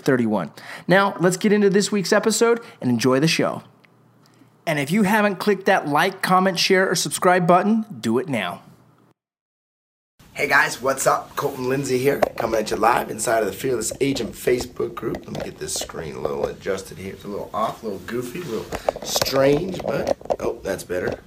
31. Now, let's get into this week's episode and enjoy the show. And if you haven't clicked that like, comment, share, or subscribe button, do it now. Hey guys, what's up? Colton Lindsay here, coming at you live inside of the Fearless Agent Facebook group. Let me get this screen a little adjusted here. It's a little off, a little goofy, a little strange, but oh, that's better.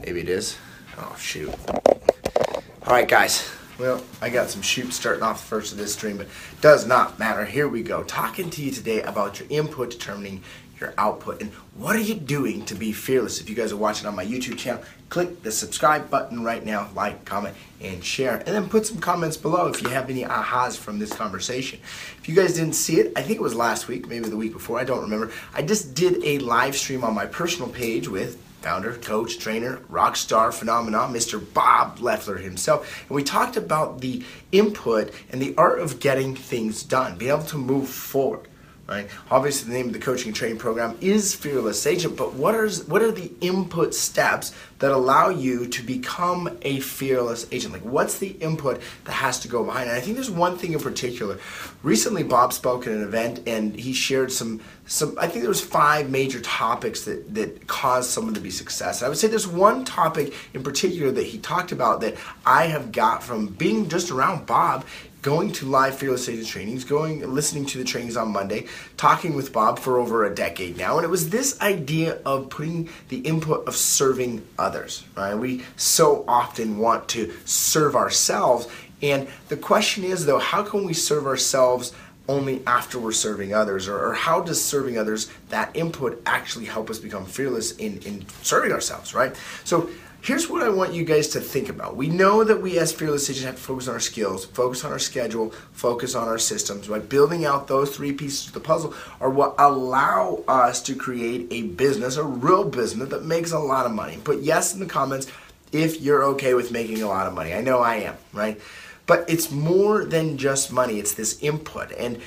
Maybe it is. Oh, shoot. All right, guys. Well, I got some shoots starting off the first of this stream, but does not matter. Here we go. Talking to you today about your input determining your output and what are you doing to be fearless. If you guys are watching on my YouTube channel, click the subscribe button right now, like, comment, and share. And then put some comments below if you have any ahas from this conversation. If you guys didn't see it, I think it was last week, maybe the week before, I don't remember. I just did a live stream on my personal page with founder, coach, trainer, rock star phenomenon, Mr. Bob Leffler himself. And we talked about the input and the art of getting things done, being able to move forward. Right? Obviously, the name of the coaching and training program is Fearless Agent, but what are what are the input steps that allow you to become a fearless agent? Like, what's the input that has to go behind it? And I think there's one thing in particular. Recently, Bob spoke at an event and he shared some some. I think there was five major topics that that caused someone to be successful. I would say there's one topic in particular that he talked about that I have got from being just around Bob going to live fearless agent trainings, going listening to the trainings on Monday, talking with Bob for over a decade now, and it was this idea of putting the input of serving others. Right? We so often want to serve ourselves, and the question is though, how can we serve ourselves? only after we're serving others or, or, how does serving others that input actually help us become fearless in, in serving ourselves right so here's what I want you guys to think about. We know that we as fearless agents have to focus on our skills, focus on our schedule, focus on our systems. By building out those three pieces of the puzzle are what allow us to create a business, a real business that makes a lot of money. Put yes in the comments if you're okay with making a lot of money. I know I am, right? But it's more than just money. It's this input. And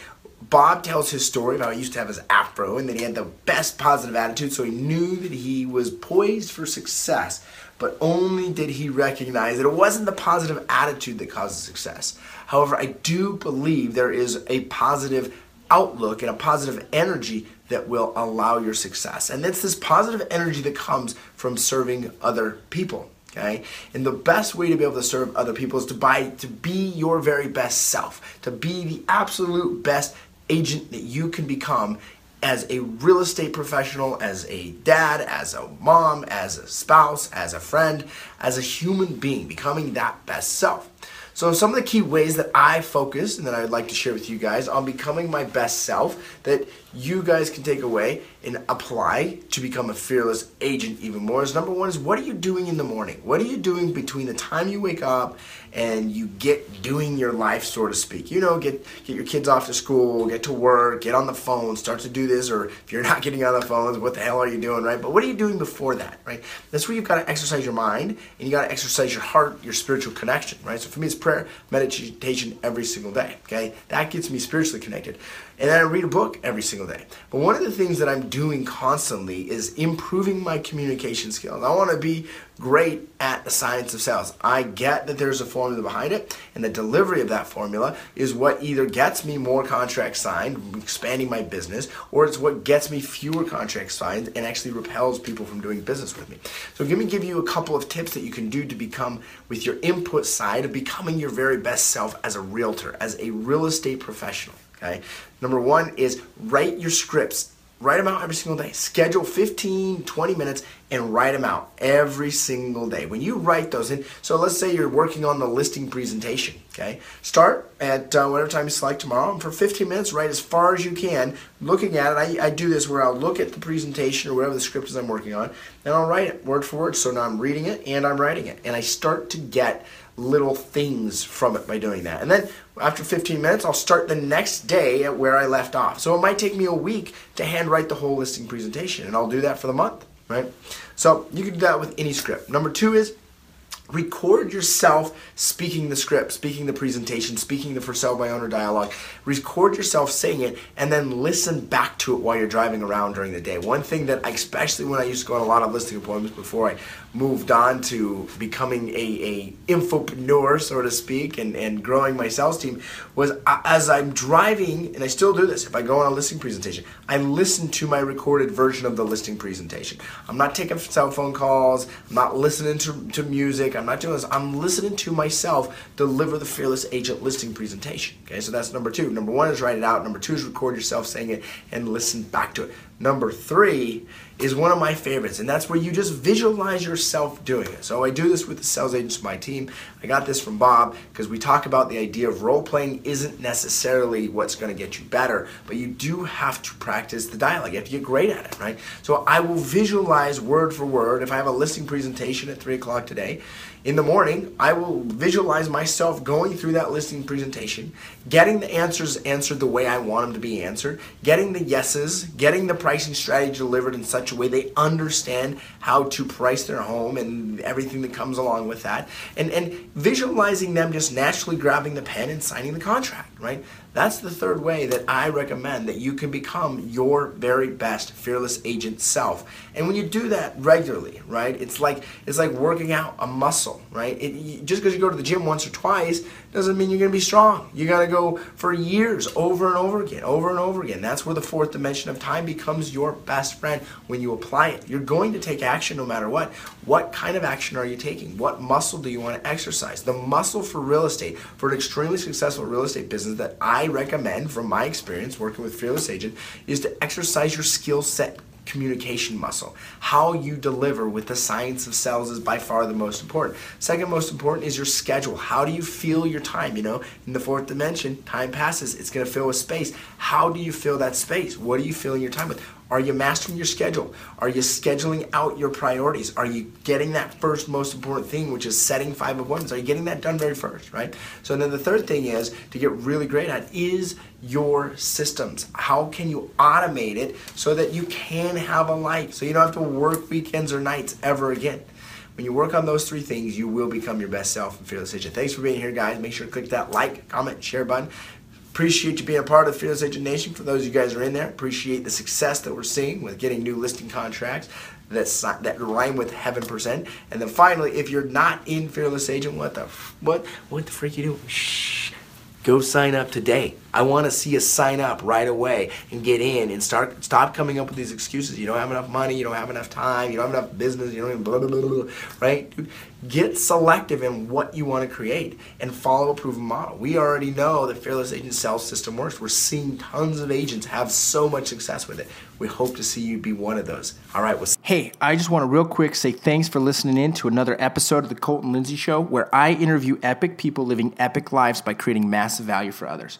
Bob tells his story about how he used to have his afro and that he had the best positive attitude, so he knew that he was poised for success but only did he recognize that it wasn't the positive attitude that causes success. However, I do believe there is a positive outlook and a positive energy that will allow your success. And it's this positive energy that comes from serving other people. Okay? And the best way to be able to serve other people is to buy to be your very best self, to be the absolute best agent that you can become as a real estate professional, as a dad, as a mom, as a spouse, as a friend, as a human being, becoming that best self. So, some of the key ways that I focus and that I'd like to share with you guys on becoming my best self that you guys can take away and apply to become a fearless agent even more is number one is what are you doing in the morning? What are you doing between the time you wake up and you get doing your life, so to speak? You know, get get your kids off to school, get to work, get on the phone, start to do this, or if you're not getting on the phones, what the hell are you doing, right? But what are you doing before that, right? That's where you've got to exercise your mind and you got to exercise your heart, your spiritual connection, right? So for me, it's prayer, meditation every single day. Okay, that gets me spiritually connected and then I read a book every single day. But one of the things that I'm doing constantly is improving my communication skills. I want to be great at the science of sales. I get that there's a formula behind it, and the delivery of that formula is what either gets me more contracts signed, expanding my business, or it's what gets me fewer contracts signed and actually repels people from doing business with me. So, let me give you a couple of tips that you can do to become, with your input side, of becoming your very best self as a realtor, as a real estate professional. Okay. Number one is write your scripts Write them out every single day. Schedule 15, 20 minutes and write them out every single day. When you write those in, so let's say you're working on the listing presentation, okay? Start at uh, whatever time you select tomorrow and for 15 minutes, write as far as you can, looking at it. I, I do this where I'll look at the presentation or whatever the script is I'm working on, and I'll write it word for word. So now I'm reading it and I'm writing it. And I start to get little things from it by doing that. And then after 15 minutes, I'll start the next day at where I left off. So it might take me a week to handwrite the whole listing presentation, and I'll do that for the month, right? So you can do that with any script. Number two is record yourself speaking the script, speaking the presentation, speaking the for sale by owner dialogue. Record yourself saying it and then listen back to it while you're driving around during the day. One thing that, I, especially when I used to go on a lot of listing appointments before I moved on to becoming a, a infopreneur, so to speak, and, and growing my sales team, was as I'm driving, and I still do this, if I go on a listing presentation, I listen to my recorded version of the listing presentation. I'm not taking cell phone calls, I'm not listening to, to music, I'm not doing this. I'm listening to myself deliver the Fearless Agent listing presentation. Okay, so that's number two. Number one is write it out. Number two is record yourself saying it and listen back to it. Number three is one of my favorites, and that's where you just visualize yourself doing it. So I do this with the sales agents of my team. I got this from Bob because we talk about the idea of role playing isn't necessarily what's going to get you better, but you do have to practice the dialogue. You have to get great at it, right? So I will visualize word for word. If I have a listing presentation at three o'clock today, in the morning, I will visualize myself going through that listing presentation, getting the answers answered the way I want them to be answered, getting the yeses, getting the pricing strategy delivered in such a way they understand how to price their home and everything that comes along with that, and, and visualizing them just naturally grabbing the pen and signing the contract, right? That's the third way that I recommend that you can become your very best fearless agent self. And when you do that regularly, right, it's like it's like working out a muscle, right? It, just because you go to the gym once or twice doesn't mean you're going to be strong. You got to go for years, over and over again, over and over again. That's where the fourth dimension of time becomes your best friend when you apply it. You're going to take action no matter what. What kind of action are you taking? What muscle do you want to exercise? The muscle for real estate, for an extremely successful real estate business that I recommend from my experience working with Fearless Agent, is to exercise your skill set communication muscle. How you deliver with the science of sales is by far the most important. Second most important is your schedule. How do you feel your time? You know, in the fourth dimension, time passes. It's going to fill with space. How do you fill that space? What are you filling your time with? Are you mastering your schedule? Are you scheduling out your priorities? Are you getting that first most important thing, which is setting five appointments? Are you getting that done very first, right? So then the third thing is to get really great at is your systems. How can you automate it so that you can have a life? So you don't have to work weekends or nights ever again. When you work on those three things, you will become your best self and fearless agent. Thanks for being here, guys. Make sure to click that like, comment, share button. Appreciate you being a part of the Fearless Agent Nation. For those of you guys are in there, appreciate the success that we're seeing with getting new listing contracts that that rhyme with heaven percent. And then finally, if you're not in Fearless Agent, what the what what the freak you doing? Shh, go sign up today. I want to see you sign up right away and get in and start stop coming up with these excuses. You don't have enough money, you don't have enough time, you don't have enough business, you don't even blah blah blah, blah right? Get selective in what you want to create and follow a proven model. We already know that Fearless Agent sales system works. We're seeing tons of agents have so much success with it. We hope to see you be one of those. All right, we'll Hey, I just want to real quick say thanks for listening in to another episode of the Colton Lindsay Show where I interview epic people living epic lives by creating massive value for others.